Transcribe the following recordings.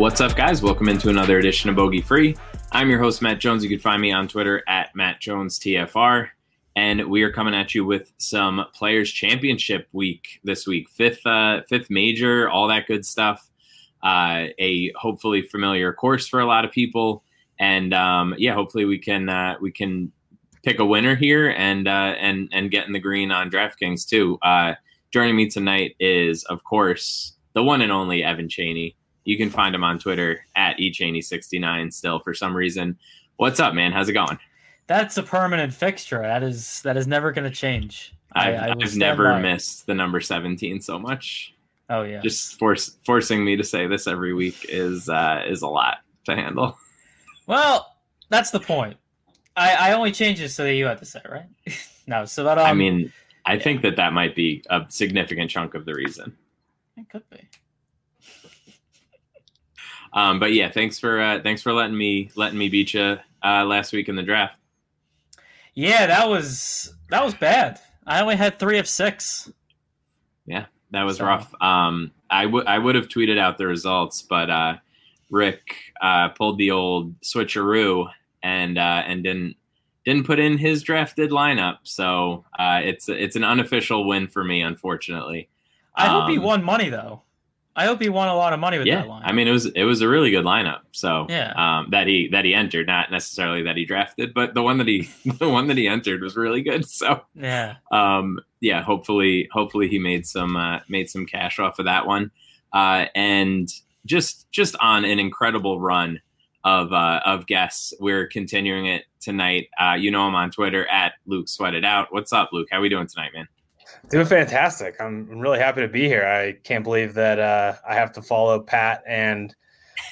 What's up, guys? Welcome into another edition of Bogey Free. I'm your host, Matt Jones. You can find me on Twitter at Matt Jones TFR. And we are coming at you with some Players Championship week this week, fifth, uh, fifth major, all that good stuff. Uh, a hopefully familiar course for a lot of people, and um, yeah, hopefully we can uh, we can pick a winner here and uh, and and get in the green on DraftKings too. Uh, joining me tonight is, of course, the one and only Evan Cheney. You can find him on Twitter at echaney69 still for some reason. What's up, man? How's it going? That's a permanent fixture. That is that is never going to change. I've, I, have never missed the number 17 so much. Oh yeah. Just force forcing me to say this every week is uh, is a lot to handle. Well, that's the point. I, I only change it so that you have to say right. no, so that um, I mean, I yeah. think that that might be a significant chunk of the reason. It could be. Um, but yeah, thanks for uh, thanks for letting me letting me beat you uh, last week in the draft. Yeah, that was that was bad. I only had three of six. Yeah, that was so. rough. Um, I would I would have tweeted out the results, but uh, Rick uh, pulled the old switcheroo and uh, and didn't didn't put in his drafted lineup. So uh, it's it's an unofficial win for me, unfortunately. I hope he um, won money though. I hope he won a lot of money with yeah, that line. I mean, it was it was a really good lineup. So yeah, um, that he that he entered, not necessarily that he drafted, but the one that he the one that he entered was really good. So yeah, um, yeah. Hopefully, hopefully he made some uh, made some cash off of that one, uh, and just just on an incredible run of uh, of guests. We're continuing it tonight. Uh, you know I'm on Twitter at Luke Sweat It Out. What's up, Luke? How we doing tonight, man? Doing fantastic. I'm, I'm really happy to be here. I can't believe that uh, I have to follow Pat and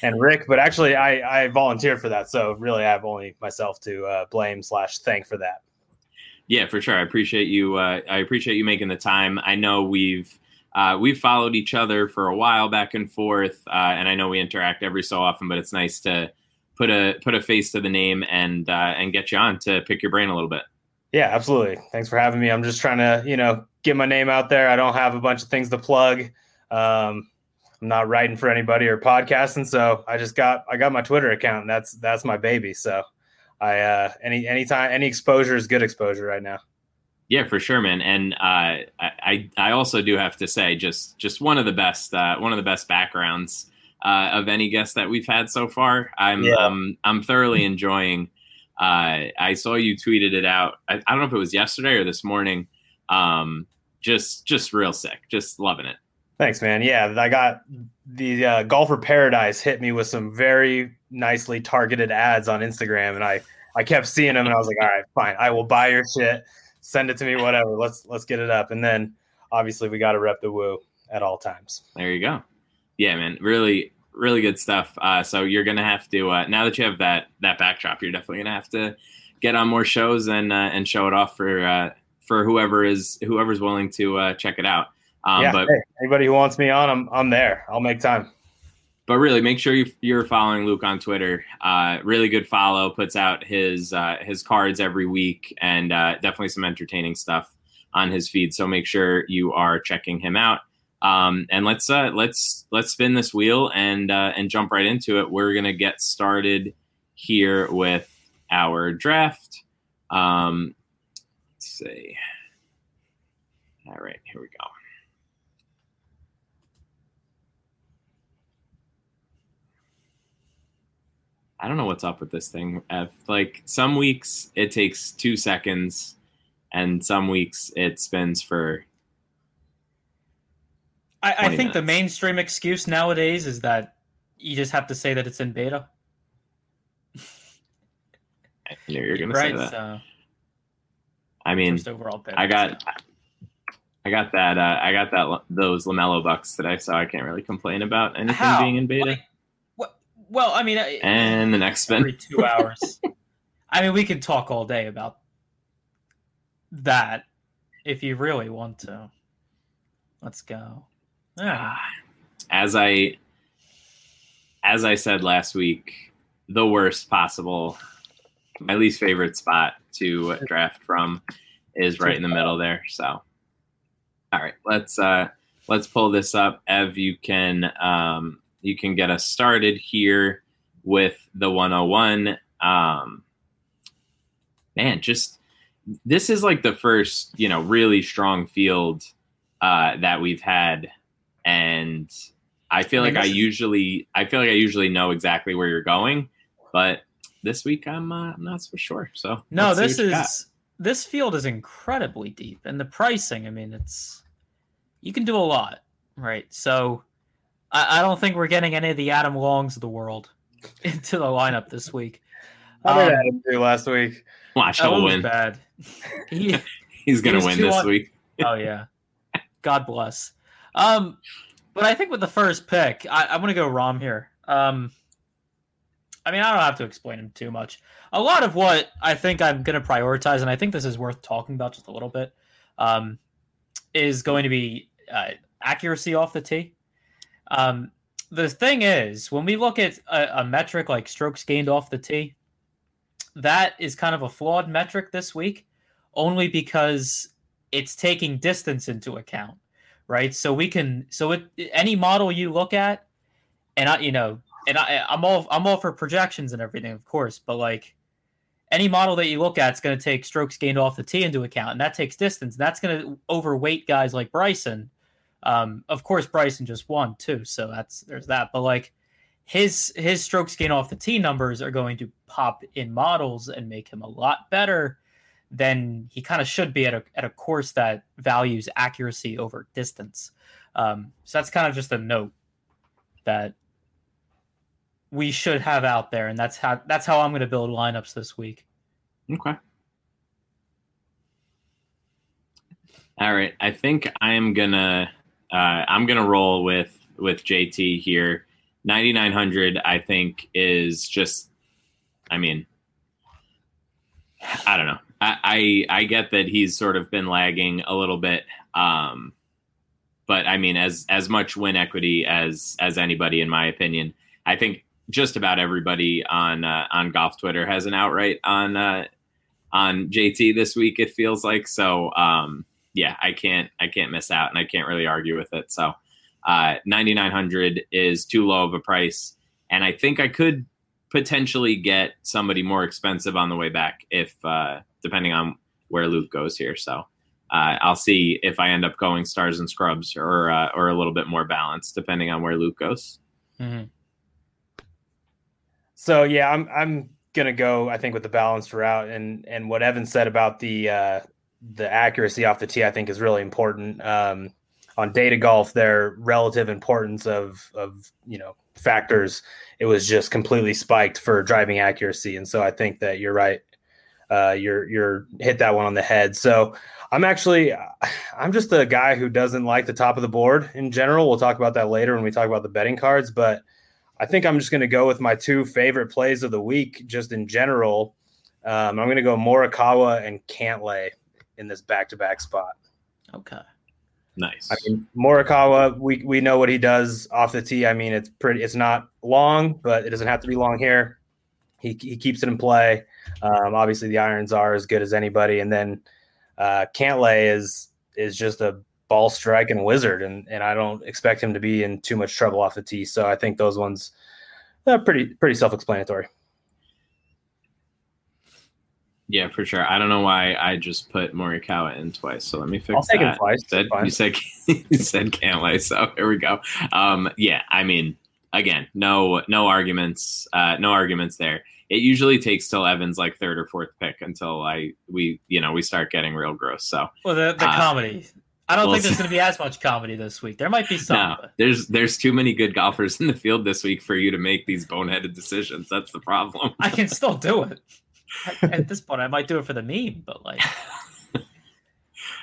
and Rick, but actually I, I volunteered for that, so really I have only myself to uh, blame slash thank for that. Yeah, for sure. I appreciate you. Uh, I appreciate you making the time. I know we've uh, we've followed each other for a while back and forth, uh, and I know we interact every so often. But it's nice to put a put a face to the name and uh, and get you on to pick your brain a little bit. Yeah, absolutely. Thanks for having me. I'm just trying to, you know, get my name out there. I don't have a bunch of things to plug. Um, I'm not writing for anybody or podcasting, so I just got I got my Twitter account, and that's that's my baby. So I uh, any anytime any exposure is good exposure right now. Yeah, for sure, man. And uh, I I also do have to say just just one of the best uh, one of the best backgrounds uh, of any guest that we've had so far. I'm Yeah. um, I'm thoroughly enjoying. Uh, I saw you tweeted it out. I, I don't know if it was yesterday or this morning. Um, just just real sick. Just loving it. Thanks, man. Yeah, I got the uh, Golfer Paradise hit me with some very nicely targeted ads on Instagram, and I I kept seeing them, and I was like, all right, fine, I will buy your shit, send it to me, whatever. Let's let's get it up, and then obviously we got to rep the woo at all times. There you go. Yeah, man. Really, really good stuff. Uh, so you're gonna have to uh, now that you have that that backdrop, you're definitely gonna have to get on more shows and uh, and show it off for uh, for whoever is whoever's willing to uh, check it out. Um, yeah, but hey, anybody who wants me on, I'm I'm there. I'll make time. but really, make sure you, you're following Luke on Twitter. Uh, really good follow. Puts out his uh, his cards every week, and uh, definitely some entertaining stuff on his feed. So make sure you are checking him out. Um, and let's uh, let's let's spin this wheel and uh, and jump right into it. We're gonna get started here with our draft. Um, see. All right, here we go. I don't know what's up with this thing. Ev. Like some weeks it takes two seconds, and some weeks it spins for. I, I 20 think the mainstream excuse nowadays is that you just have to say that it's in beta. I you were gonna right? say that. So, I mean, first overall pick. I got, I got that. Uh, I got that. Those Lamelo bucks that I saw. I can't really complain about anything How? being in beta. Like, what? Well, I mean, I- and the next spin. every two hours. I mean, we could talk all day about that if you really want to. Let's go. Yeah. as I as I said last week, the worst possible, my least favorite spot to draft from is right in the middle there. So, all right, let's uh let's pull this up. Ev, you can um you can get us started here with the 101. Um, man, just this is like the first you know really strong field uh, that we've had, and I feel like I usually I feel like I usually know exactly where you're going, but this week I'm uh, I'm not so sure. So No, this what you got. is this field is incredibly deep, and the pricing. I mean, it's you can do a lot, right? So, I, I don't think we're getting any of the Adam Longs of the world into the lineup this week. How did Um, Adam do last week? watch That he'll win. bad. He, He's gonna was win this on- week. oh yeah, God bless. Um, but I think with the first pick, I, I'm gonna go Rahm here. Um, I mean, I don't have to explain him too much. A lot of what I think I'm gonna prioritize, and I think this is worth talking about just a little bit, um, is going to be uh, accuracy off the tee. Um, the thing is, when we look at a, a metric like strokes gained off the tee, that is kind of a flawed metric this week, only because it's taking distance into account, right? So we can, so it, any model you look at, and I, you know, and I, I'm all, I'm all for projections and everything, of course, but like any model that you look at is going to take strokes gained off the tee into account, and that takes distance. And that's going to overweight guys like Bryson. Um, of course, Bryson just won too, so that's there's that. But like his his strokes gained off the tee numbers are going to pop in models and make him a lot better than he kind of should be at a at a course that values accuracy over distance. Um, so that's kind of just a note that we should have out there, and that's how that's how I'm going to build lineups this week. Okay. All right. I think I'm gonna uh, I'm gonna roll with with JT here. 9900 I think is just I mean I don't know. I, I I get that he's sort of been lagging a little bit. Um but I mean as as much win equity as as anybody in my opinion. I think just about everybody on uh, on golf Twitter has an outright on uh, on JT this week. It feels like so. Um, yeah, I can't I can't miss out, and I can't really argue with it. So, uh, ninety nine hundred is too low of a price, and I think I could potentially get somebody more expensive on the way back if uh, depending on where Luke goes here. So. Uh, I'll see if I end up going stars and scrubs or uh, or a little bit more balanced depending on where Luke goes. Mm-hmm. So yeah, I'm I'm gonna go. I think with the balanced route and and what Evan said about the uh, the accuracy off the tee, I think is really important. Um, on data golf, their relative importance of of you know factors, it was just completely spiked for driving accuracy, and so I think that you're right. Uh, you're you're hit that one on the head. So I'm actually I'm just a guy who doesn't like the top of the board in general. We'll talk about that later when we talk about the betting cards, but I think I'm just going to go with my two favorite plays of the week, just in general. Um, I'm going to go Morikawa and Cantlay in this back-to-back spot. Okay. Nice. I mean, Morikawa, we we know what he does off the tee. I mean, it's pretty. It's not long, but it doesn't have to be long here. He he keeps it in play. Um, obviously, the irons are as good as anybody, and then uh, Cantlay is is just a ball striking wizard, and and I don't expect him to be in too much trouble off the tee. So I think those ones are pretty pretty self explanatory. Yeah, for sure. I don't know why I just put Morikawa in twice. So let me fix I'll take that. him twice. You said, you said you said Cantlay, so here we go. Um, yeah, I mean, again, no no arguments, uh, no arguments there. It usually takes till Evans like third or fourth pick until I we you know we start getting real gross. So well, the the uh, comedy. I don't we'll think there's going to be as much comedy this week. There might be some. no, but- there's there's too many good golfers in the field this week for you to make these boneheaded decisions. That's the problem. I can still do it. At this point, I might do it for the meme, but like,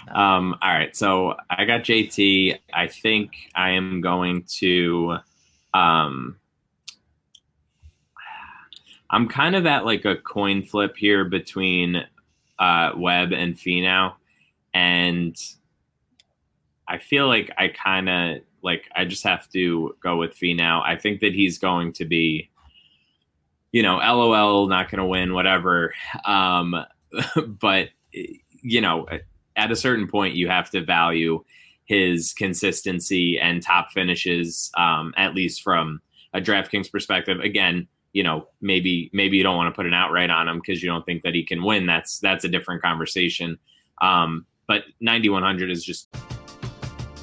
Um, all right, so I got JT. I think I am going to. Um, I'm kind of at like a coin flip here between uh, Webb and Finau, and I feel like I kind of like I just have to go with Finau. I think that he's going to be, you know, LOL, not going to win, whatever. Um, but you know, at a certain point, you have to value his consistency and top finishes, um, at least from a DraftKings perspective. Again, you know, maybe maybe you don't want to put an outright on him because you don't think that he can win. That's that's a different conversation. Um, but 9100 is just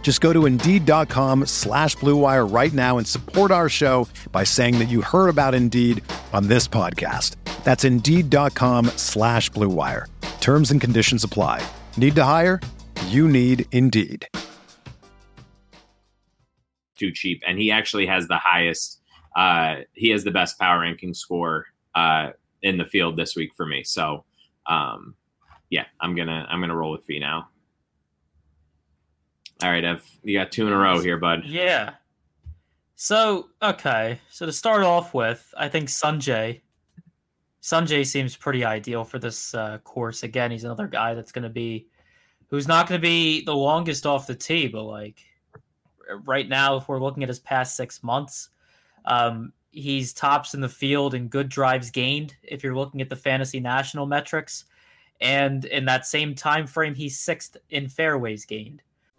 Just go to Indeed.com slash Blue Wire right now and support our show by saying that you heard about Indeed on this podcast. That's Indeed.com slash Blue Wire. Terms and conditions apply. Need to hire? You need Indeed. too cheap. And he actually has the highest, uh, he has the best power ranking score uh, in the field this week for me. So, um, yeah, I'm gonna I'm gonna roll with Finau. All right, Ev, you got two in a row here, bud. yeah. So okay, so to start off with, I think Sungjae. Sungjae seems pretty ideal for this uh, course. Again, he's another guy that's going to be, who's not going to be the longest off the tee, but like right now, if we're looking at his past six months, um, he's tops in the field in good drives gained. If you're looking at the fantasy national metrics, and in that same time frame, he's sixth in fairways gained.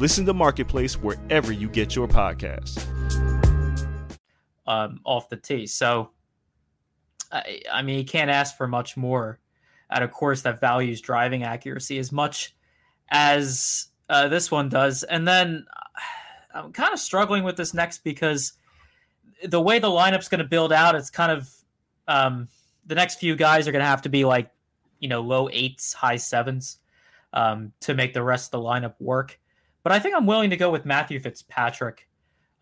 Listen to Marketplace wherever you get your podcasts. um, off the tee. So, I, I mean, you can't ask for much more at a course that values driving accuracy as much as Uh, this one does, and then I'm kind of struggling with this next because the way the lineup's going to build out, it's kind of um, the next few guys are going to have to be like you know low eights, high sevens um, to make the rest of the lineup work. But I think I'm willing to go with Matthew Fitzpatrick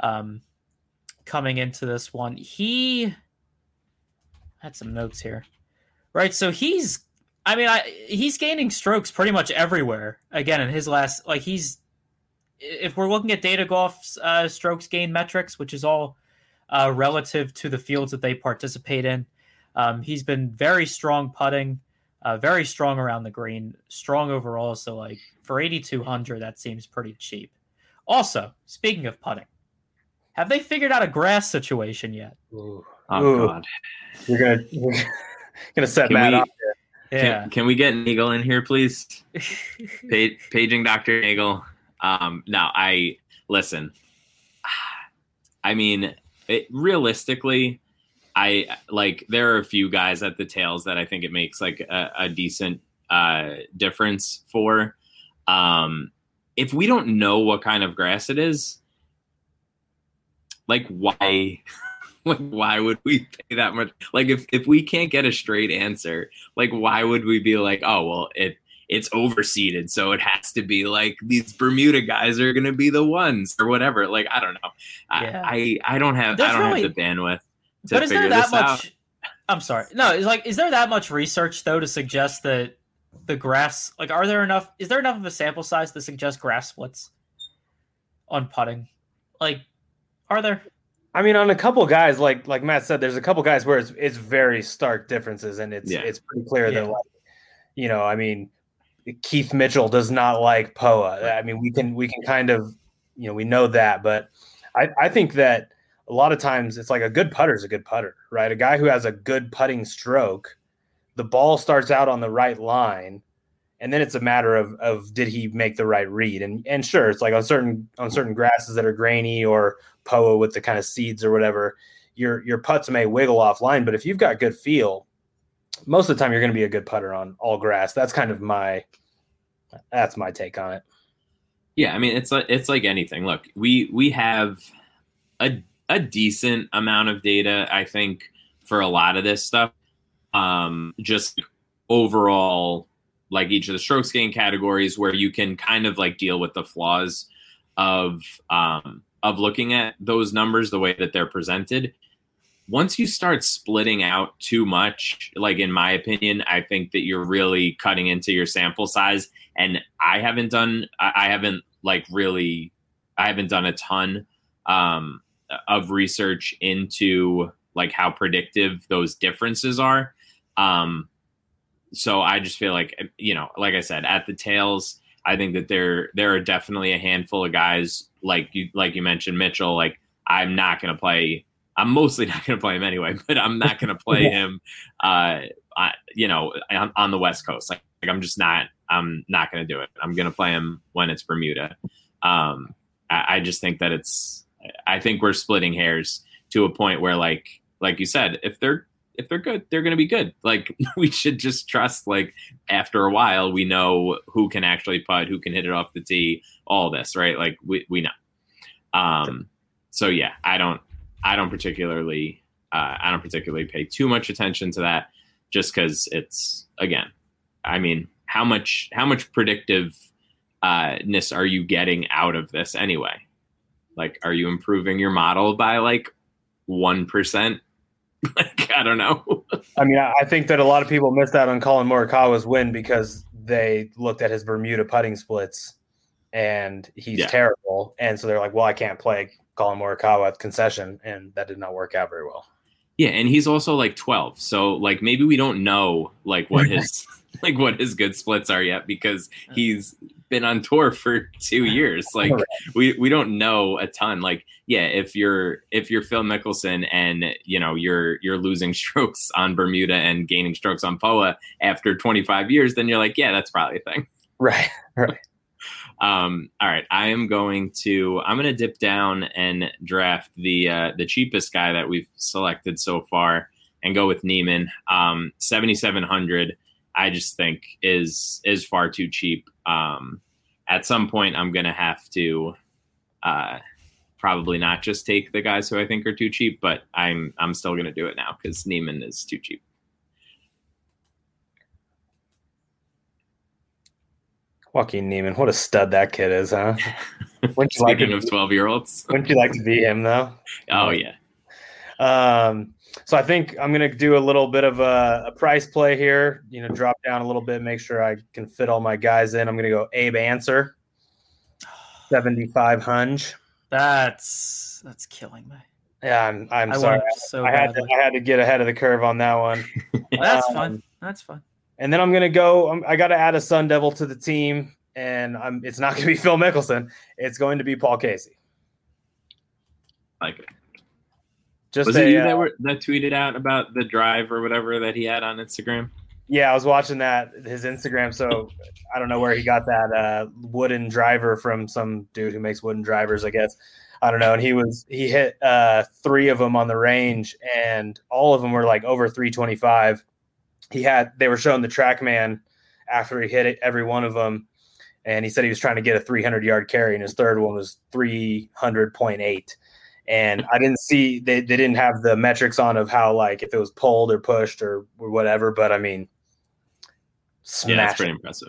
um, coming into this one. He had some notes here, right? So he's, I mean, I, he's gaining strokes pretty much everywhere. Again, in his last, like he's, if we're looking at data golf's uh, strokes gain metrics, which is all uh, relative to the fields that they participate in, um, he's been very strong putting. Uh, very strong around the green, strong overall. So, like for 8,200, that seems pretty cheap. Also, speaking of putting, have they figured out a grass situation yet? Ooh. Oh Ooh. God, you're gonna you're gonna set can Matt we, up. Yeah. Can, can, we get Nagel in here, please? paging Doctor Nagel. Um, now, I listen. I mean, it, realistically, I like there are a few guys at the tails that I think it makes like a, a decent uh, difference for. Um, if we don't know what kind of grass it is, like why, like why would we pay that much? Like if if we can't get a straight answer, like why would we be like, oh well, it it's overseeded, so it has to be like these Bermuda guys are going to be the ones or whatever. Like I don't know, yeah. I I don't have There's I don't really, have the bandwidth but is there that much? Out. I'm sorry. No, it's like, is there that much research though to suggest that the grass, like, are there enough? Is there enough of a sample size to suggest grass splits on putting? Like, are there? I mean, on a couple guys, like like Matt said, there's a couple guys where it's it's very stark differences, and it's yeah. it's pretty clear yeah. that like, you know, I mean, Keith Mitchell does not like Poa. I mean, we can we can kind of, you know, we know that, but I I think that a lot of times it's like a good putter is a good putter, right? A guy who has a good putting stroke, the ball starts out on the right line, and then it's a matter of of did he make the right read? And and sure, it's like on certain on certain grasses that are grainy or poa with the kind of seeds or whatever, your your putts may wiggle offline. But if you've got good feel, most of the time you're going to be a good putter on all grass. That's kind of my that's my take on it. Yeah, I mean it's like it's like anything. Look, we we have a a decent amount of data, I think, for a lot of this stuff. Um, just overall, like each of the strokes gain categories, where you can kind of like deal with the flaws of um, of looking at those numbers the way that they're presented. Once you start splitting out too much, like in my opinion, I think that you're really cutting into your sample size. And I haven't done, I haven't like really, I haven't done a ton um, of research into like how predictive those differences are. Um, so I just feel like you know, like I said, at the tails, I think that there there are definitely a handful of guys like you like you mentioned Mitchell. Like I'm not going to play. I'm mostly not going to play him anyway, but I'm not going to play him. Uh, I, you know, on, on, the West Coast. Like, like I'm just not. I'm not going to do it. I'm going to play him when it's Bermuda. Um, I, I just think that it's I think we're splitting hairs to a point where like like you said, if they're if they're good, they're going to be good. Like we should just trust. Like after a while, we know who can actually putt, who can hit it off the tee, all this, right? Like we we know. Um. So yeah, I don't I don't particularly uh, I don't particularly pay too much attention to that, just because it's again, I mean, how much how much predictive uh, ness are you getting out of this anyway? Like, are you improving your model by like 1%? like, I don't know. I mean, I think that a lot of people missed out on Collin Morikawa's win because they looked at his Bermuda putting splits and he's yeah. terrible. And so they're like, well, I can't play Collin Morikawa at concession. And that did not work out very well. Yeah. And he's also like 12. So, like, maybe we don't know like what his. like what his good splits are yet because uh. he's been on tour for two years. Like we we don't know a ton. Like yeah, if you're if you're Phil Mickelson and you know you're you're losing strokes on Bermuda and gaining strokes on Poa after 25 years, then you're like yeah, that's probably a thing. Right. Right. Um, all right, I am going to I'm going to dip down and draft the uh, the cheapest guy that we've selected so far and go with Niemann. Um, 7700 I just think is is far too cheap. Um, at some point I'm gonna have to uh, probably not just take the guys who I think are too cheap, but I'm I'm still gonna do it now because Niemann is too cheap. Joaquin Niemann, what a stud that kid is, huh? Wouldn't you Speaking like of twelve year olds, wouldn't you like to be him though? Oh yeah. Um, so I think I'm going to do a little bit of a, a, price play here. You know, drop down a little bit, make sure I can fit all my guys in. I'm going to go Abe Ancer, 75 hunch. That's that's killing me. Yeah, I'm I'm I sorry. So I had to I had to get ahead of the curve on that one. that's um, fun. That's fun. And then I'm going to go. I'm, I got to add a Sun Devil to the team, and I'm. It's not going to be Phil Mickelson. It's going to be Paul Casey. Like it. Just was a, it you uh, that, were, that tweeted out about the drive or whatever that he had on Instagram? Yeah, I was watching that his Instagram. So I don't know where he got that uh, wooden driver from. Some dude who makes wooden drivers, I guess. I don't know. And he was he hit uh, three of them on the range, and all of them were like over 325. He had they were showing the TrackMan after he hit it, every one of them, and he said he was trying to get a 300 yard carry, and his third one was 300.8 and I didn't see they, they didn't have the metrics on of how like if it was pulled or pushed or, or whatever. But I mean, yeah, that's pretty impressive.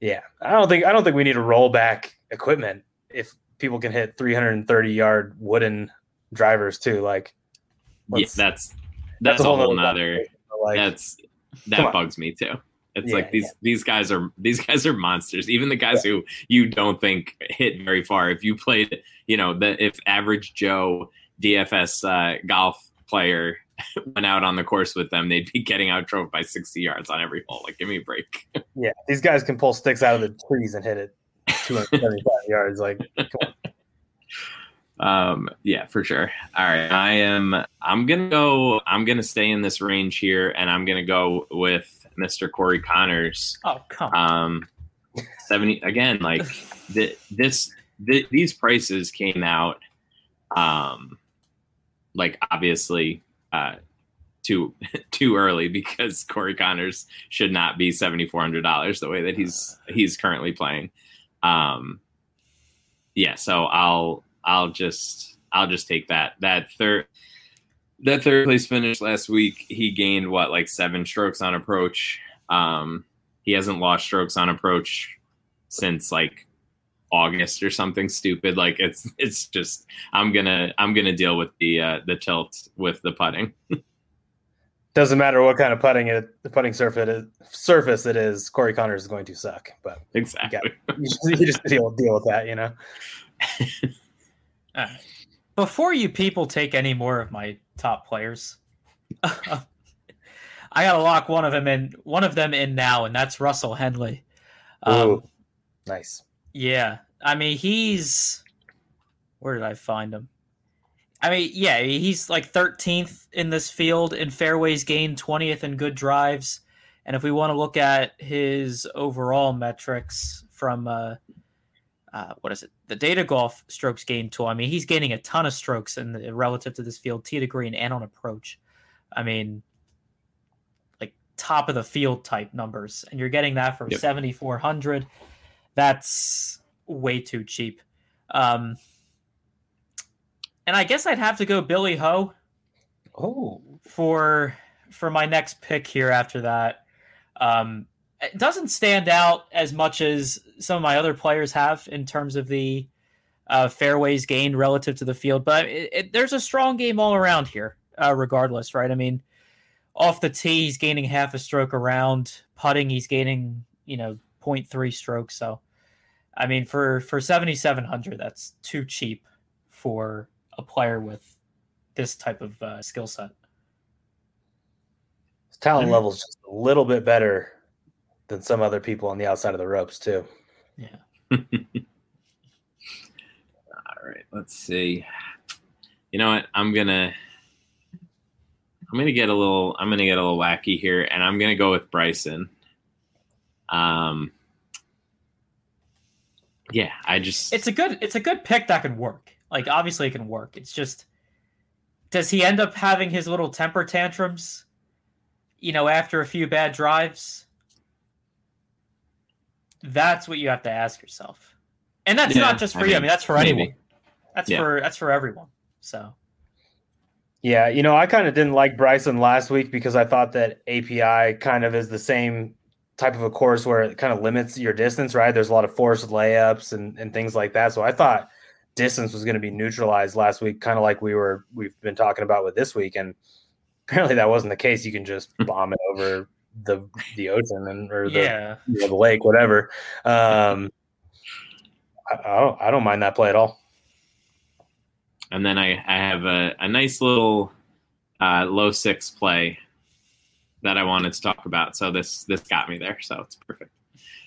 Yeah, I don't think I don't think we need to roll back equipment if people can hit 330 yard wooden drivers too. Like, yeah, that's that's, that's a whole, whole nother. Like, that's that bugs me too. It's yeah, like these yeah. these guys are these guys are monsters. Even the guys yeah. who you don't think hit very far. If you played, you know, the if average Joe DFS uh, golf player went out on the course with them, they'd be getting out drove by sixty yards on every hole. Like, give me a break. yeah, these guys can pull sticks out of the trees and hit it two hundred seventy-five yards. Like, come on. Um, yeah, for sure. All right. I am I'm gonna go I'm gonna stay in this range here and I'm gonna go with Mr. Corey Conners. Oh, come. Um, 70 again, like the, this, the, these prices came out, um, like obviously, uh, too too early because Corey Conners should not be seventy four hundred dollars the way that he's he's currently playing. Um, yeah, so I'll I'll just I'll just take that that third that third place finish last week, he gained what like seven strokes on approach. Um, he hasn't lost strokes on approach since like August or something stupid. Like it's it's just I'm gonna I'm gonna deal with the uh, the tilt with the putting. Doesn't matter what kind of putting it the putting surface it is, surface it is. Corey Conners is going to suck, but exactly you, got, you, just, you just deal deal with that, you know. Before you people take any more of my top players, I gotta lock one of them in. One of them in now, and that's Russell Henley. Um, Ooh, nice. Yeah, I mean he's. Where did I find him? I mean, yeah, he's like 13th in this field in fairways gained, 20th in good drives. And if we want to look at his overall metrics from uh, uh, what is it? The data golf strokes gain tool. I mean, he's gaining a ton of strokes in the, relative to this field, tee to green and on approach. I mean, like top of the field type numbers, and you're getting that for yep. 7,400. That's way too cheap. Um, and I guess I'd have to go Billy Ho. Oh, for for my next pick here after that. Um, doesn't stand out as much as some of my other players have in terms of the uh, fairways gained relative to the field, but it, it, there's a strong game all around here, uh, regardless, right? I mean, off the tee, he's gaining half a stroke around putting, he's gaining you know 0.3 strokes. So, I mean, for for 7,700, that's too cheap for a player with this type of uh, skill set. His talent level is just a little bit better than some other people on the outside of the ropes too. Yeah. All right, let's see. You know what? I'm gonna I'm gonna get a little I'm gonna get a little wacky here, and I'm gonna go with Bryson. Um. Yeah, I just it's a good it's a good pick that can work. Like obviously it can work. It's just does he end up having his little temper tantrums? You know, after a few bad drives, that's what you have to ask yourself. and that's Yeah, not just I for you. I mean, mean, that's for maybe. anyone. That's Yeah. for that's for everyone. So Yeah, you know, I kind of didn't like Bryson last week because I thought that API kind of is the same type of a course where it kind of limits your distance, right? There's a lot of forced layups and, and things like that. So I thought distance was going to be neutralized last week, kind of like we were we've been talking about with this week. And apparently that wasn't the case. You can just bomb it over the the ocean and or the, yeah, you know, the lake, whatever. Um, I, I don't I don't mind that play at all. And then I, I have a, a nice little uh, low six play that I wanted to talk about. So this this got me there. So it's perfect.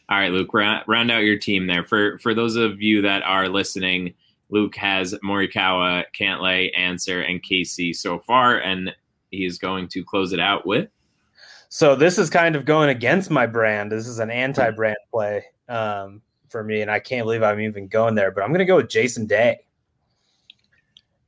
All right, Luke, round, round out your team there. For for those of you that are listening, Luke has Morikawa, Cantlay, Ancer, and Casey so far, and he's going to close it out with So this is kind of going against my brand. This is an anti-brand play um, for me, and I can't believe I'm even going there. But I'm going to go with Jason Day.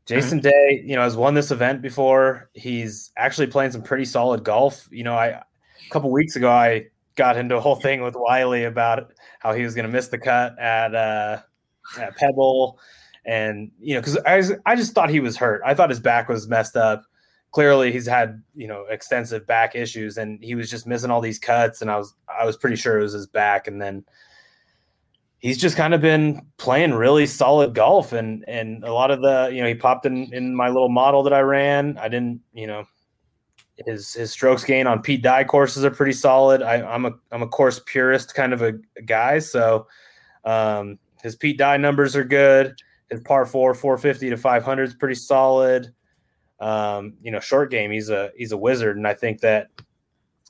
Jason Day, you know, has won this event before. He's actually playing some pretty solid golf. You know, I a couple weeks ago I got into a whole thing with Wiley about how he was going to miss the cut at uh, at Pebble, and you know, because I was, I just thought he was hurt. I thought his back was messed up. Clearly, he's had you know extensive back issues, and he was just missing all these cuts. And I was I was pretty sure it was his back, and then he's just kind of been playing really solid golf and and a lot of the you know he popped in in my little model that I ran. I didn't you know his his strokes gain on Pete Dye courses are pretty solid. I, I'm a I'm a course purist kind of a, guy, so um, his Pete Dye numbers are good. His par four 450 to 500 is pretty solid. Um, you know, short game he's a he's a wizard, and I think that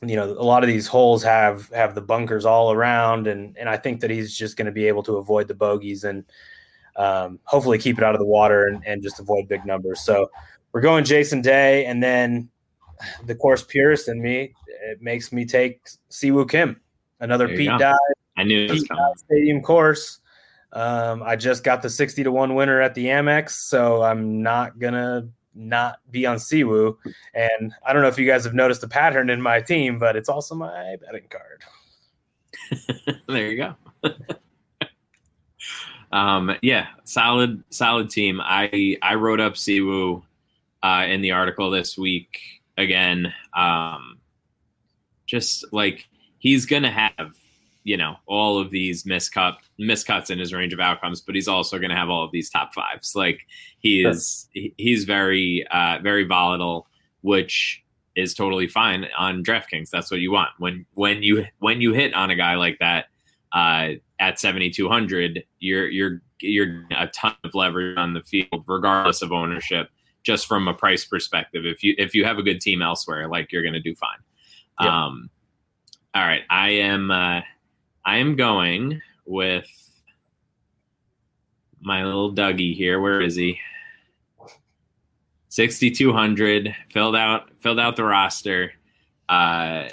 you know a lot of these holes have have the bunkers all around. And and i think that he's just going to be able to avoid the bogeys and um, hopefully keep it out of the water and, and just avoid big numbers. So we're going jason day. And then the course purist in me it makes me take Si Woo Kim. Another pete go. dye I knew Pete coming. Dye stadium course. Um, i just got the 60 to 1 winner at the amex so i'm not gonna not be on Si Woo. And I don't know if you guys have noticed the pattern in my team, but it's also my betting card. there you go. um, yeah, solid, solid team. I I wrote up Si Woo uh, in the article this week again. Um, just like he's gonna have, you know, all of these miscut miscuts in his range of outcomes, but he's also gonna have all of these top fives. Like he is, he- he's very, uh, very volatile, which is totally fine on DraftKings. That's what you want when when you when you hit on a guy like that uh, at seventy two hundred, you're you're you're a ton of leverage on the field, regardless of ownership. Just from a price perspective, if you if you have a good team elsewhere, like you're going to do fine. Yeah. Um, all right, I am uh, I am going with my little Dougie here. Where is he? 6200 filled out filled out the roster uh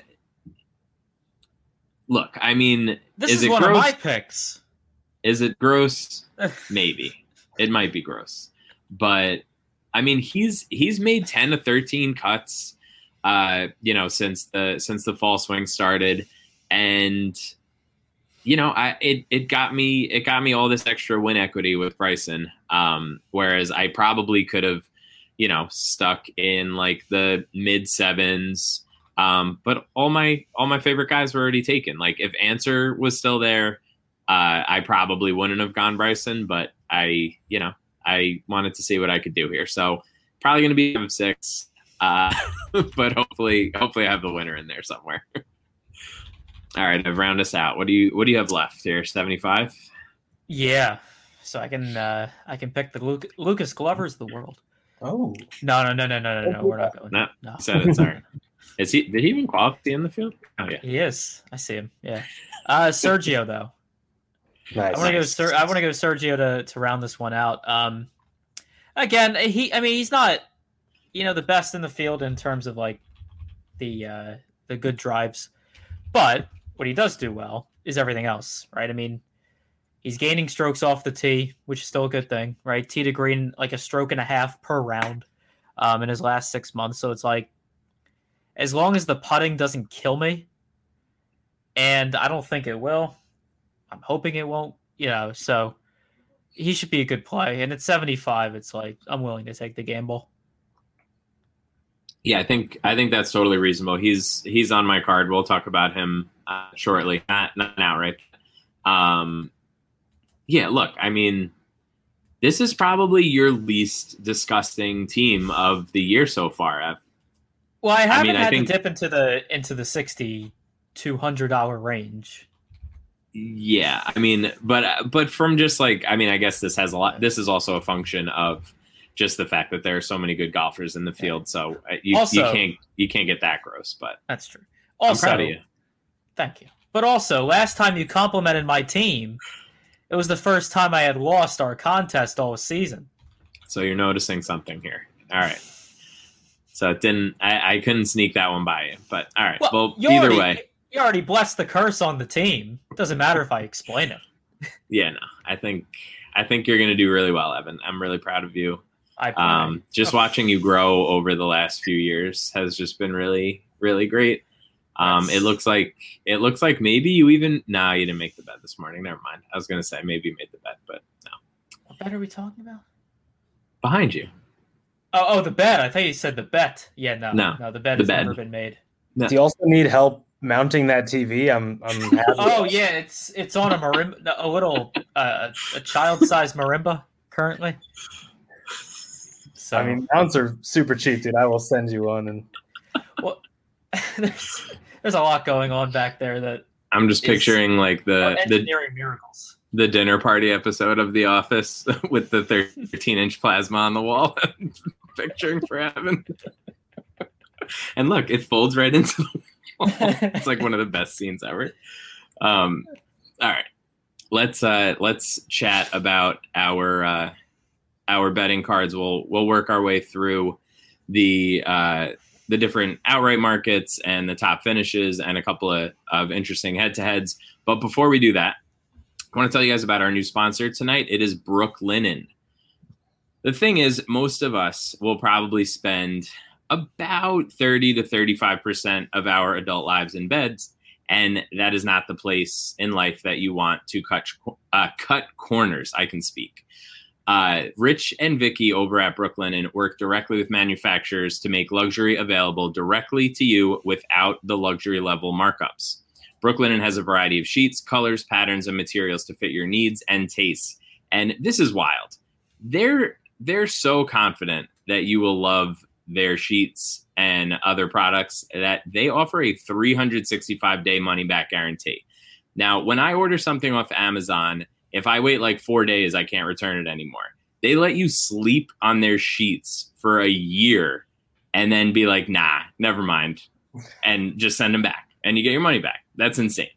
look i mean this Is is, it one gross? of my picks. is it gross maybe it might be gross but i mean he's he's made 10 to 13 cuts uh you know since the since the fall swing started and you know i it, it got me it got me all this extra win equity with bryson um whereas i probably could have you know stuck in like the mid sevens um but all my all my favorite guys were already taken like if Ancer was still there uh, I probably wouldn't have gone Bryson, but I, you know, I wanted to see what I could do here. So probably going to be six, uh, but hopefully, hopefully I have the winner in there somewhere. All right, I've round us out. What do you, what do you have left here? Seventy five. Yeah, so I can uh, I can pick the Luke, Lucas Glovers of the world. Oh, No, no, no, no, no, no, no. We're not going. No, No, said it. Sorry. Is he? Did he even qualify in the field? Oh yeah. he is. I see him. Yeah. Uh, Sergio though. nice. I want to go. Nice. Ser- I want to go Sergio to to round this one out. Um, again, he. I mean, he's not, you know, the best in the field in terms of like the uh, the good drives, but what he does do well is everything else, right? I mean, he's gaining strokes off the tee, which is still a good thing, right? Tee to green like a stroke and a half per round, um, in his last six months. So it's like, as long as the putting doesn't kill me, and I don't think it will. I'm hoping it won't, you know. So he should be a good play. And at 75, it's like I'm willing to take the gamble. Yeah, I think I think that's totally reasonable. He's he's on my card. We'll talk about him uh, shortly. Not not now, right? Um, yeah. Look, I mean, this is probably your least disgusting team of the year so far. I've, well, I haven't I mean, had I think, to dip into the into the sixty two hundred dollar range. Yeah, I mean, but but from just like I mean, I guess this has a lot. This is also a function of just the fact that there are so many good golfers in the field. So uh, you, also, you can't you can't get that gross. But that's true. Also, I'm proud of you. Thank you. But also, last time you complimented my team, it was the first time I had lost our contest all season. So you're noticing something here. All right. So it didn't. I, I couldn't sneak that one by you. But all right. Well, well either already, way, you already blessed the curse on the team. It doesn't matter if I explain it. yeah. No. I think I think you're going to do really well, Evan. I'm really proud of you. I um, just oh. watching you grow over the last few years has just been really, really great. Um, it looks like it looks like maybe you even no, nah, you didn't make the bet this morning. Never mind. I was gonna say maybe you made the bet, but no. What bet are we talking about? Behind you. Oh, oh, the bet. I thought you said the bet. Yeah, no, no, no. The bet the has bed. never been made. No. Do you also need help mounting that TV? I'm, I'm. oh yeah, it's it's on a marimba, a little uh, a child sized marimba currently. So I mean, mounts are super cheap, dude. I will send you one. And well, there's there's a lot going on back there that I'm just picturing like the engineering the, miracles. The dinner party episode of The Office with the 13 inch plasma on the wall. picturing for Evan. and look, it folds right into the wall. It's like one of the best scenes ever. Um, all right, let's uh, let's chat about our uh, our betting cards. We'll we'll work our way through the uh, the different outright markets and the top finishes and a couple of, of interesting head to heads. But before we do that, I want to tell you guys about our new sponsor tonight. It is Brooklinen. The thing is, most of us will probably spend about 30 to 35% of our adult lives in beds. And that is not the place in life that you want to cut, uh, cut corners. I can speak. Uh, Rich and Vicky over at Brooklinen work directly with manufacturers to make luxury available directly to you without the luxury level markups. Brooklinen has a variety of sheets, colors, patterns, and materials to fit your needs and tastes. And this is wild. They're they're so confident that you will love their sheets and other products that they offer a 365 day money back guarantee. Now, when I order something off Amazon, if I wait like four days, I can't return it anymore. They let you sleep on their sheets for a year and then be like, nah, never mind, and just send them back and you get your money back. That's insane.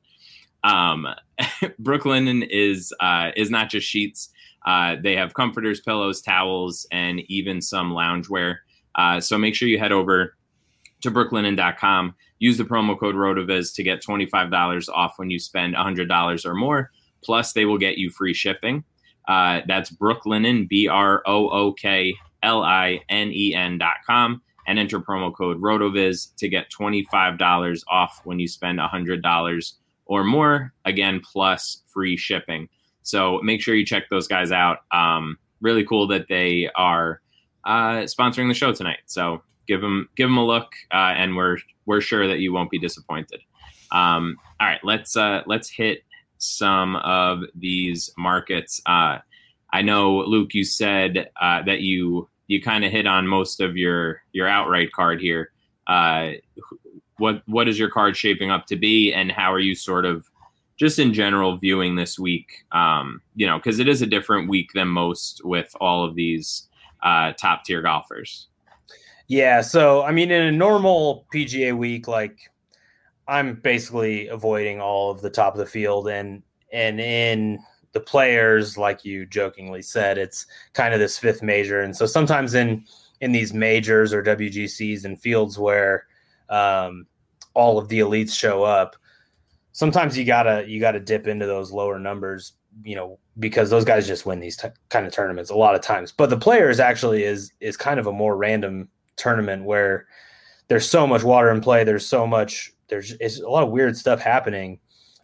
Um, Brooklinen is uh, is not just sheets. Uh, they have comforters, pillows, towels, and even some loungewear. Uh, so make sure you head over to brooklinen.com. Use the promo code RotoViz to get $25 off when you spend $100 or more. Plus, they will get you free shipping. Uh, that's Brooklinen, B R O O K L I N E N dot com, and enter promo code RotoViz to get $25 off when you spend $100 or more. Again, plus free shipping. So make sure you check those guys out. Um, really cool that they are uh, sponsoring the show tonight. So give them give them a look, uh, and we're we're sure that you won't be disappointed. Um, all right, let's uh, let's hit some of these markets. Uh, I know, Luke, you said uh, that you you kind of hit on most of your your outright card here. Uh, what what is your card shaping up to be, and how are you sort of just in general viewing this week? Um, you know, because it is a different week than most with all of these uh, top tier golfers. Yeah, so I mean, in a normal PGA week, like I'm basically avoiding all of the top of the field and and in the players, like you jokingly said, it's kind of this fifth major. And so sometimes in in these majors or WGCs and fields where um, all of the elites show up, sometimes you gotta you gotta dip into those lower numbers, you know, because those guys just win these t- kind of tournaments a lot of times. But the players actually is is kind of a more random tournament where there's so much water in play. There's so much there's it's a lot of weird stuff happening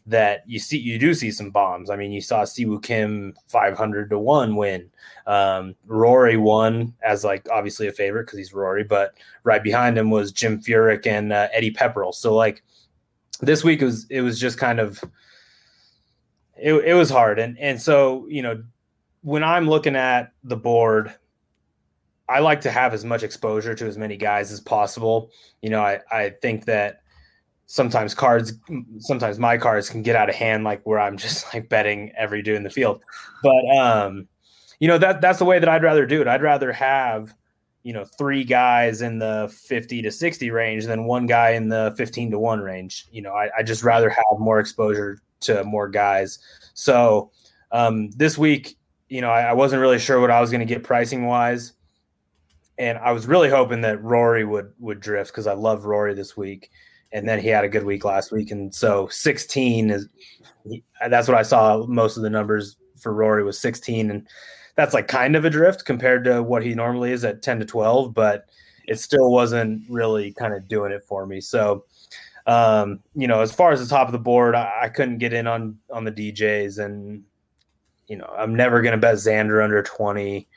that you see you do see some bombs. I mean, you saw Si Woo Kim 500 to 1 win. Um, Rory won as like obviously a favorite because he's Rory, but right behind him was Jim Furyk and uh, Eddie Pepperell. So like this week was it was just kind of it, it was hard and and so you know when I'm looking at the board I like to have as much exposure to as many guys as possible. You know, I, I think that sometimes cards, sometimes my cards can get out of hand, like where I'm just like betting every dude in the field. But, um, you know, that that's the way that I'd rather do it. I'd rather have, you know, three guys in the 50 to 60 range than one guy in the 15 to one range. You know, I, I just rather have more exposure to more guys. So, um, this week, you know, I, I wasn't really sure what I was going to get pricing wise and I was really hoping that Rory would would drift because I love Rory this week, and then he had a good week last week, and so 16 is that's what I saw. Most of the numbers for Rory was 16, and that's like kind of a drift compared to what he normally is at 10 to 12, but it still wasn't really kind of doing it for me. So, um, you know, as far as the top of the board, I, I couldn't get in on on the DJs, and you know, I'm never going to bet Xander under 20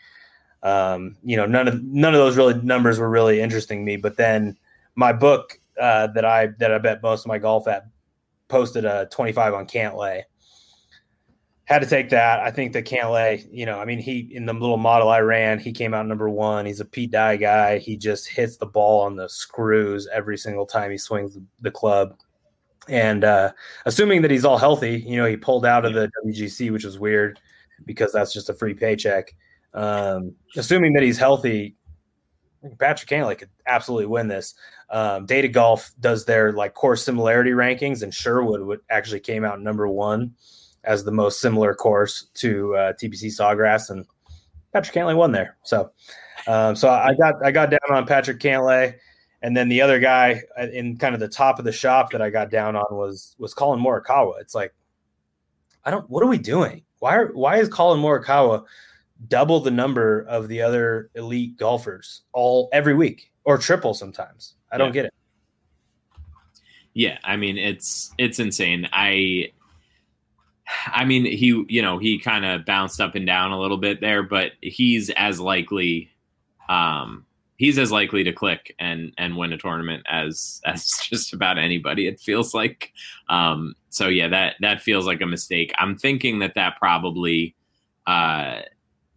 um, you know, none of none of those really numbers were really interesting me. But then my book uh, that I that I bet most of my golf at posted a 25 on Cantlay. Had to take that. I think that Cantlay, you know, I mean, he in the little model I ran, he came out number one. He's a Pete Dye guy. He just hits the ball on the screws every single time he swings the club. And uh, assuming that he's all healthy, you know, he pulled out of the WGC, which was weird because that's just a free paycheck. Um, assuming that he's healthy, Patrick Cantlay could absolutely win this. Um, Data Golf does their like course similarity rankings, and Sherwood would, actually came out number one as the most similar course to uh, TPC Sawgrass, and Patrick Cantlay won there. So, um, so I got I got down on Patrick Cantlay, and then the other guy uh, in kind of the top of the shop that I got down on was was Collin Morikawa. It's like, I don't. What are we doing? Why are why is Collin Morikawa double the number of the other elite golfers all every week or triple sometimes. I don't get it. Yeah, I mean it's it's insane. I I mean he you know, he kind of bounced up and down a little bit there, but he's as likely um he's as likely to click and and win a tournament as as just about anybody it feels like um so yeah that that feels like a mistake i'm thinking that that probably uh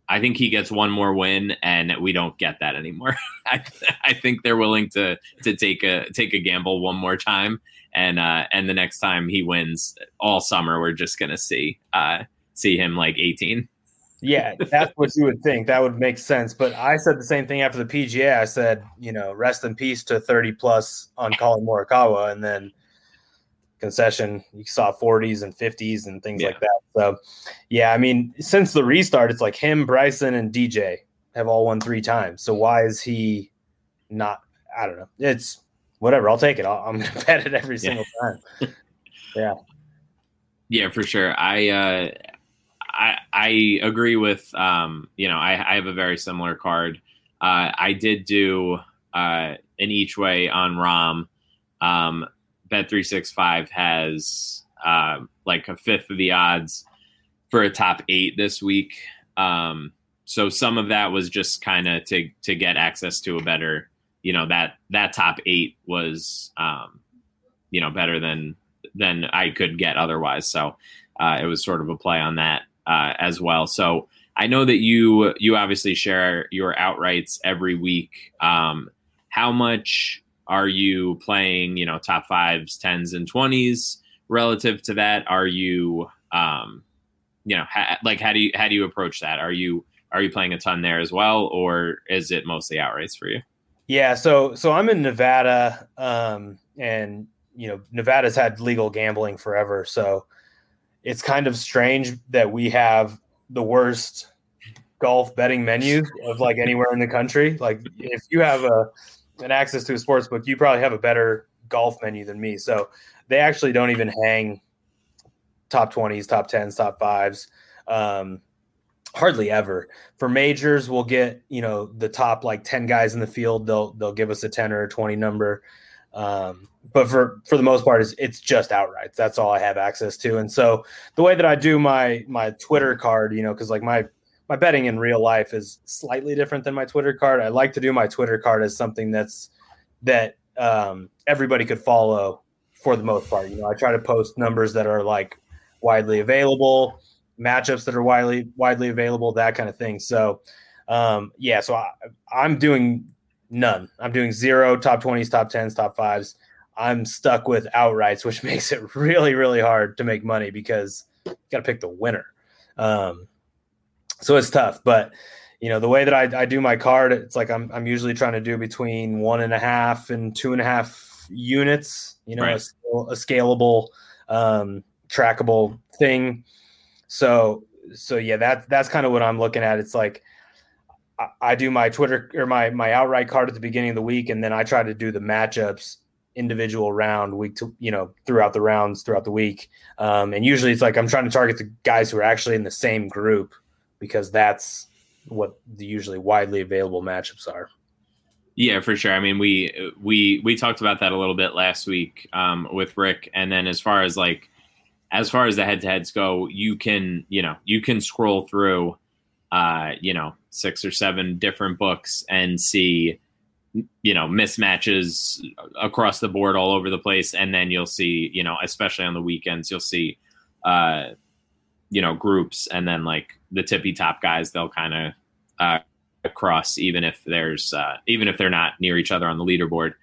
I think he gets one more win, and we don't get that anymore. I, I, think they're willing to to take a take a gamble one more time, and uh, and the next time he wins all summer, we're just gonna see uh, see him like eighteen. Yeah, that's what you would think. That would make sense. But I said the same thing after the PGA. I said, you know, rest in peace to thirty plus on Collin Morikawa, and then concession. You saw 40s and 50s and things yeah. like that. So, yeah, I mean, since the restart, it's like him, Bryson, and DJ have all won three times. So why is he not? I don't know. It's whatever. I'll take it. i am going to bet it every single yeah. time. yeah. Yeah, for sure. I uh, I I agree with um, you know I, I have a very similar card. Uh, I did do uh, an each way on Rahm. Um, Bet365 has uh, like a fifth of the odds for a top eight this week. Um, so some of that was just kind of to to get access to a better, you know, that that top eight was, um, you know, better than than I could get otherwise. So uh, it was sort of a play on that uh, as well. So I know that you you obviously share your outrights every week. Um, how much are you playing, you know, top fives, tens, and twenties relative to that? Are you, um, you know, ha- like how do you how do you approach that? Are you are you playing a ton there as well, or is it mostly outrights for you? Yeah, so so I'm in Nevada, um, and you know, Nevada's had legal gambling forever, so it's kind of strange that we have the worst golf betting menu of like anywhere in the country. Like if you have a and access to a sports book, you probably have a better golf menu than me. So they actually don't even hang top 20s, top 10s, top fives. Um, hardly ever for majors we'll get you know the top like 10 guys in the field they'll they'll give us a 10 or a 20 number Um, but for for the most part, it's, it's just outrights. That's all I have access to. And so the way that I do my my Twitter card, you know, because like my my betting in real life is slightly different than my Twitter card. I like to do my Twitter card as something that's that um, everybody could follow for the most part. You know, I try to post numbers that are like widely available, matchups that are widely widely available, that kind of thing. So, um, yeah, so I, I'm doing none. I'm doing zero top twenties, top tens, top fives. I'm stuck with outrights, which makes it really, really hard to make money because you got to pick the winner. Um, so it's tough, but you know the way that I, I do my card, it's like I'm I'm usually trying to do between one and a half and two and a half units. You know, right. a, a, scalable, um, trackable thing. So so yeah, that that's kind of what I'm looking at. It's like I, I do my Twitter or my my outright card at the beginning of the week, and then I try to do the matchups individual round week to you know throughout the rounds throughout the week um, and usually it's like i'm trying to target the guys who are actually in the same group because that's what the usually widely available matchups are. Yeah, for sure. I mean, we we we talked about that a little bit last week um, with Rick, and then as far as like as far as the head to heads go, you can you know you can scroll through uh, you know six or seven different books and see you know mismatches across the board all over the place, and then you'll see you know especially on the weekends you'll see uh, you know groups, and then like the tippy top guys they'll kind of uh, across, even if there's uh, even if they're not near each other on the leaderboard.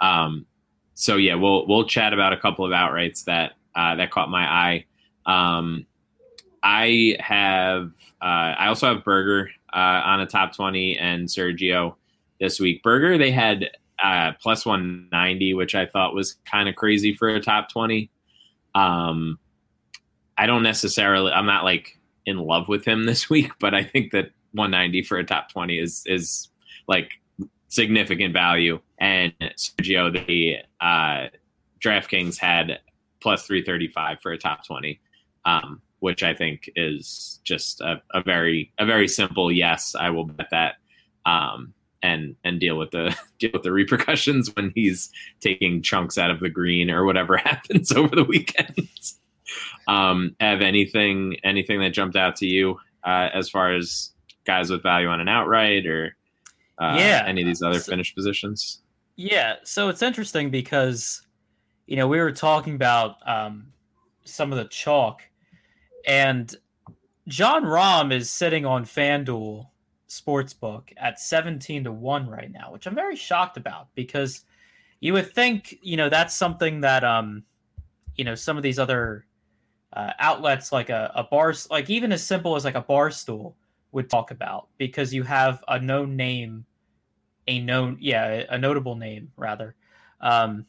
Um, so yeah, we'll we'll chat about a couple of outrights that uh, that caught my eye. Um, I have uh, I also have Berger uh, on a top twenty and Sergio this week. Berger they had uh, plus one ninety, which I thought was kind of crazy for a top twenty. Um, I don't necessarily. I'm not like in love with him this week, but I think that 190 for a top 20 is is like significant value. And Sergio, the uh, DraftKings had plus 335 for a top 20, um, which I think is just a, a, very a very simple yes. I will bet that. Um, and and deal with the deal with the repercussions when he's taking chunks out of the green or whatever happens over the weekend. Um, have anything anything that jumped out to you uh, as far as guys with value on an outright or uh, yeah. any of these other so, finished positions? Yeah, so it's interesting because you know we were talking about um, some of the chalk, and Jon Rahm is sitting on FanDuel Sportsbook at seventeen to one right now, which I'm very shocked about because you would think you know that's something that um you know some of these other uh, outlets like a, a bar like even as simple as like a bar stool would talk about because you have a known name, a known yeah a notable name rather, um,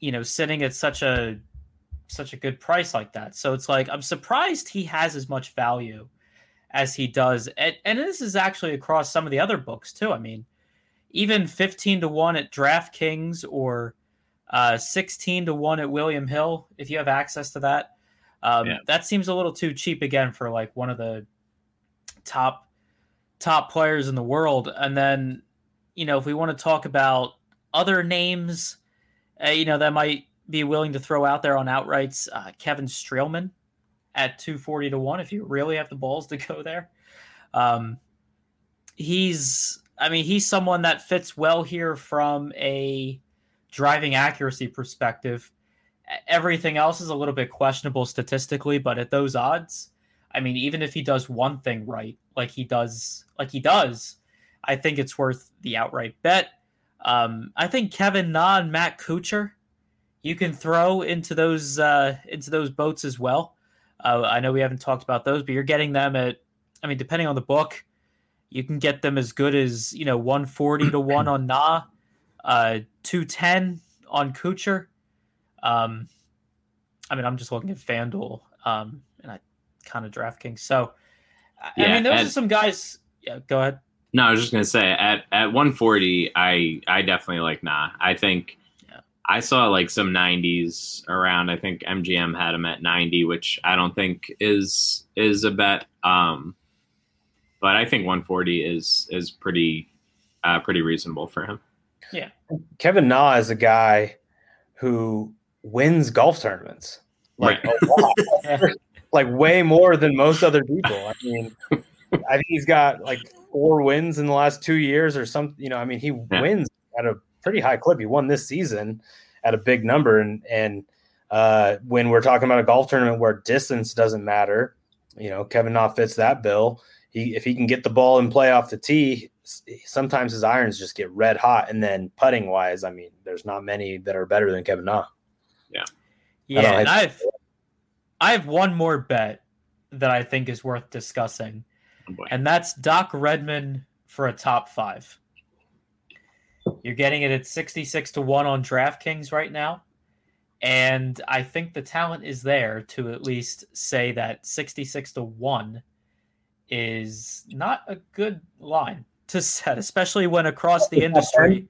you know, sitting at such a such a good price like that. So it's like I'm surprised he has as much value as he does, and, and this is actually across some of the other books too. I mean, even 15 to one at DraftKings or uh, 16 to one at William Hill if you have access to that. Um, yeah. That seems a little too cheap again for like one of the top top players in the world. And then, you know, if we want to talk about other names, uh, you know, that might be willing to throw out there on outrights, uh, Kevin Streelman at 240 to 1 if you really have the balls to go there. Um, he's I mean, he's someone that fits well here from a driving accuracy perspective. Everything else is a little bit questionable statistically, but at those odds, I mean, even if he does one thing right, like he does, like he does, I think it's worth the outright bet. Um, I think Kevin Na and Matt Kuchar, you can throw into those uh, into those boats as well. Uh, I know we haven't talked about those, but you're getting them at, I mean, depending on the book, you can get them as good as you know 140 to one on Na, uh, 210 on Kuchar. Um, I mean, I'm just looking at FanDuel. Um, and I kind of DraftKings. So, yeah, I mean, those at, are some guys. Yeah, go ahead. No, I was just gonna say at at 140, I I definitely like Na. I think yeah. I saw like some 90s around. I think MGM had him at 90, which I don't think is is a bet. Um, but I think 140 is is pretty uh, pretty reasonable for him. Yeah. Kevin Na is a guy who wins golf tournaments. Like Right. a lot. like way more than most other people. I mean, I think he's got like four wins in the last two years or something. You know, I mean, he Yeah. wins at a pretty high clip. He won this season at a big number. And and uh, when we're talking about a golf tournament where distance doesn't matter, you know, Kevin Na fits that bill. He if he can get the ball and play off the tee, sometimes his irons just get red hot. And then putting wise, I mean, there's not many that are better than Kevin Na. Yeah, don't and have- I've I have one more bet that I think is worth discussing, Oh and that's Doc Redman for a top five. You're getting it at 66 to 1 on DraftKings right now. And I think the talent is there to at least say that 66 to 1 is not a good line to set, especially when across the industry,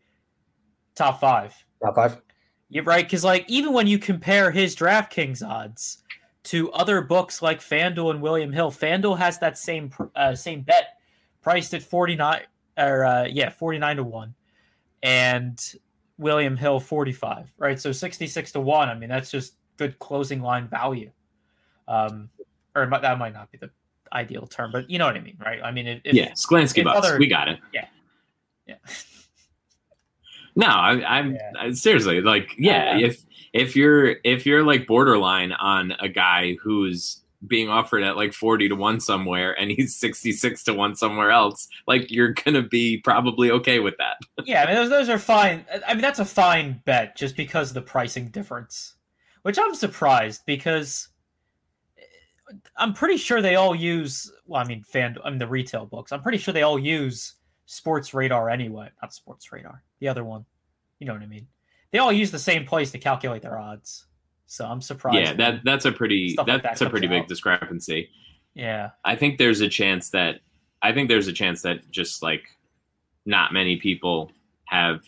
top five. Top five. You're right, because like even when you compare his DraftKings odds to other books like FanDuel and William Hill, FanDuel has that same uh, same bet priced at forty nine or uh, yeah forty nine to one, and William Hill forty five. Right, so sixty six to one. I mean that's just good closing line value. Um, or that might not be the ideal term, but you know what I mean, right? I mean, if, yeah, Sklansky if bucks. other- we got it. Yeah, yeah. No, I, I'm Yeah. Seriously like yeah. Yeah. If if you're if you're like borderline on a guy who's being offered at like forty to one somewhere and he's sixty six to one somewhere else, like you're gonna be probably okay with that. Yeah, I mean those those are fine. I mean that's a fine bet just because of the pricing difference, which I'm surprised because eh, I'm pretty sure they all use. Well, I mean fan. I mean the retail books. I'm pretty sure they all use Sports Radar anyway. Not Sports Radar. The other one. You know what I mean? They all use the same place to calculate their odds. So I'm surprised. yeah, that that's a pretty Stuff like that's that a pretty comes big discrepancy. Yeah. I think there's a chance that I think there's a chance that just like not many people have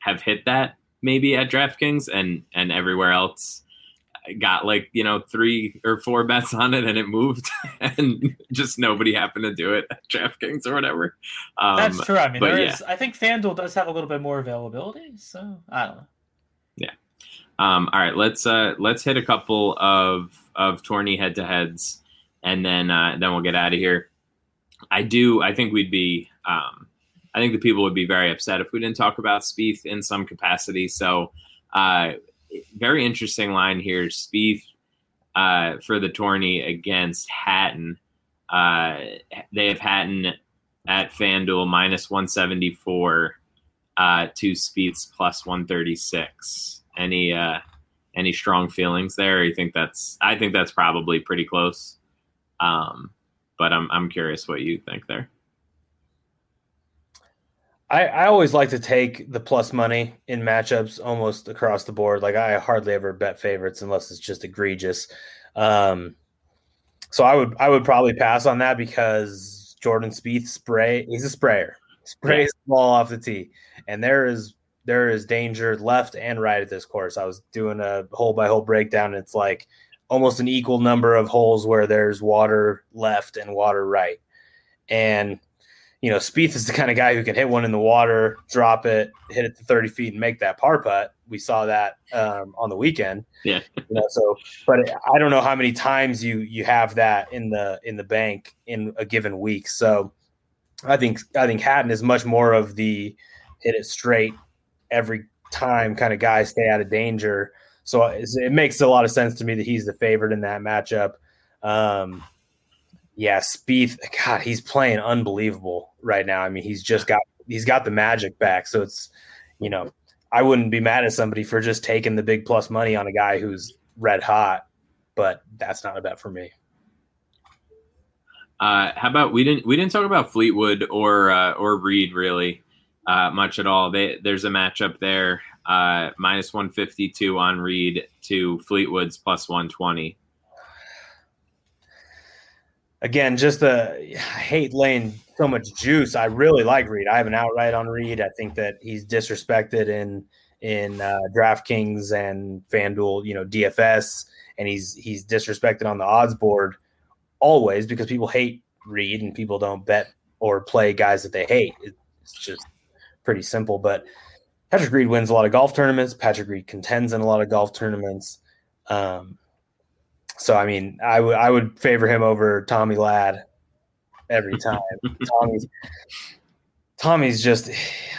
have hit that maybe at DraftKings and and everywhere else got like you know three or four bets on it and it moved and just nobody happened to do it at DraftKings or whatever. Um, That's true. I mean, there yeah. is. I think FanDuel does have a little bit more availability. So I don't know. Yeah. Um, all right, let's uh, let's hit a couple of of tourney head to heads, and then uh, then we'll get out of here. I do. I think we'd be. Um, I think the people would be very upset if we didn't talk about Spieth in some capacity. So, uh, very interesting line here. Spieth uh, for the tourney against Hatton. Uh, they have Hatton at FanDuel minus one seventy four uh, to Spieth's plus one thirty six. Any uh, any strong feelings there? You think that's? I think that's probably pretty close. Um, but I'm I'm curious what you think there. I, I always like to take the plus money in matchups almost across the board. Like I hardly ever bet favorites unless it's just egregious. Um, so I would I would probably pass on that because Jordan Spieth spray he's a sprayer sprays the ball off the tee, and there is there is danger left and right at this course. I was doing a hole by hole breakdown. And it's like almost an equal number of holes where there's water left and water right, and you know, Spieth is the kind of guy who can hit one in the water, drop it, hit it to 30 feet, and make that par putt. We saw that um, on the weekend. Yeah. You know, so, but I don't know how many times you you have that in the in the bank in a given week. So, I think I think Hatton is much more of the hit it straight every time kind of guy, stay out of danger. So it makes a lot of sense to me that he's the favorite in that matchup. Um, yeah, Spieth, God, he's playing unbelievable right now. I mean, he's just got he's got the magic back. So it's, you know, I wouldn't be mad at somebody for just taking the big plus money on a guy who's red hot, but that's not a bet for me. Uh, how about we didn't we didn't talk about Fleetwood or uh, or Reed really uh, much at all. They, there's a matchup there, uh, minus one fifty two on Reed to Fleetwood's plus one twenty. Again, just a I hate laying so much juice. I really like Reed. I have an outright on Reed. I think that he's disrespected in in uh, DraftKings and FanDuel, you know, DFS, and he's he's disrespected on the odds board always because people hate Reed and people don't bet or play guys that they hate. It's just pretty simple. But Patrick Reed wins a lot of golf tournaments. Patrick Reed contends in a lot of golf tournaments. Um, so I mean, I would I would favor him over Tommy Ladd every time. Tommy's Tommy's just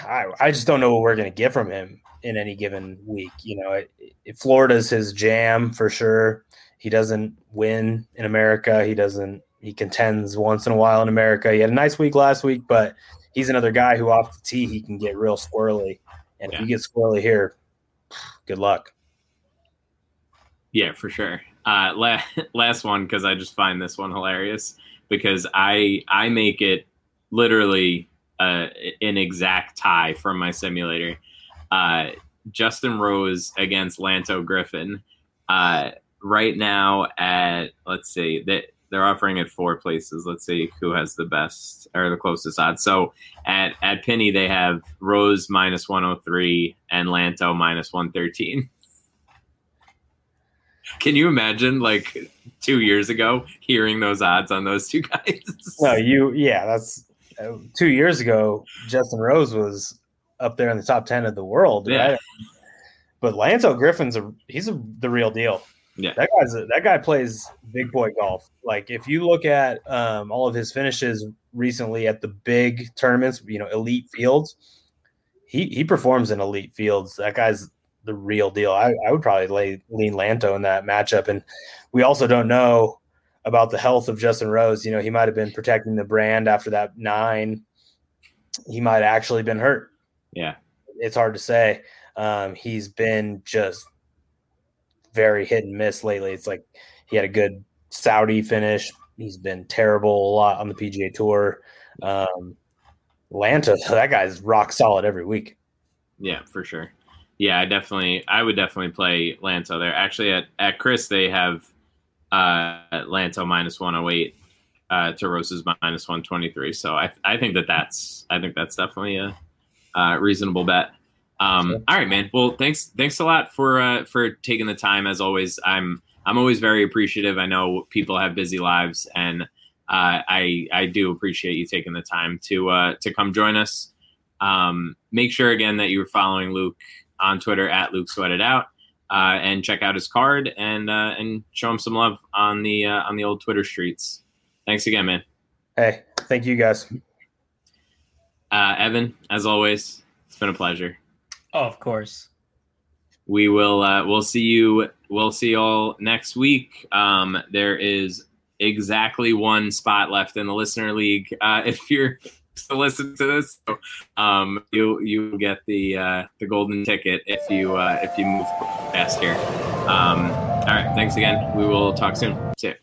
I, I just don't know what we're gonna get from him in any given week. You know, it, it, Florida's his jam for sure. He doesn't win in America. He doesn't. He contends once in a while in America. He had a nice week last week, but he's another guy who off the tee he can get real squirrely. And yeah. if you get squirrely here, good luck. Yeah, for sure. Uh, la- last one because I just find this one hilarious because I I make it literally uh, an exact tie from my simulator. Uh, Justin Rose against Lanto Griffin. Uh, right now at let's see that they're offering at four places. Let's see who has the best or the closest odds. So at at Penny they have Rose minus one hundred three and Lanto minus one thirteen. Can you imagine like two years ago hearing those odds on those two guys? No, you yeah, that's uh, two years ago. Justin Rose was up there in the top ten of the world, yeah. right? But Lanto Griffin's a he's a, the real deal. Yeah, that guy's a, that guy plays big boy golf. Like if you look at um, all of his finishes recently at the big tournaments, you know, elite fields, he he performs in elite fields. That guy's the real deal. I, I would probably lay lean Lanto in that matchup, and we also don't know about the health of Justin Rose. You know, he might have been protecting the brand after that nine. He might actually been hurt. Yeah, it's hard to say. Um, he's been just very hit and miss lately. It's like he had a good Saudi finish. He's been terrible a lot on the PGA Tour. Um, Lanto, that guy's rock solid every week. Yeah, for sure. Yeah, I definitely, I would definitely play Lanto there. Actually, at at Chris, they have uh, Lanto minus one hundred eight uh, to Rose's minus one twenty three. So I, I think that that's, I think that's definitely a, a reasonable bet. Um. All right, man. Well, thanks thanks a lot for uh, for taking the time. As always, I'm I'm always very appreciative. I know people have busy lives, and uh, I I do appreciate you taking the time to uh, to come join us. Um, make sure again that you're following Luke on Twitter at Luke Sweated Out, uh, and check out his card and uh, and show him some love on the uh, on the old Twitter streets. Thanks again, man. Hey, thank you guys. Uh, Evan, as always, it's been a pleasure. Oh, of course. We will. Uh, we'll see you. We'll see you all next week. Um, there is exactly one spot left in the listener league. Uh, if you're to listen to this, so, um, you you get the uh, the golden ticket if you uh, if you move fast here. Um, all right. Thanks again. We will talk soon. See you.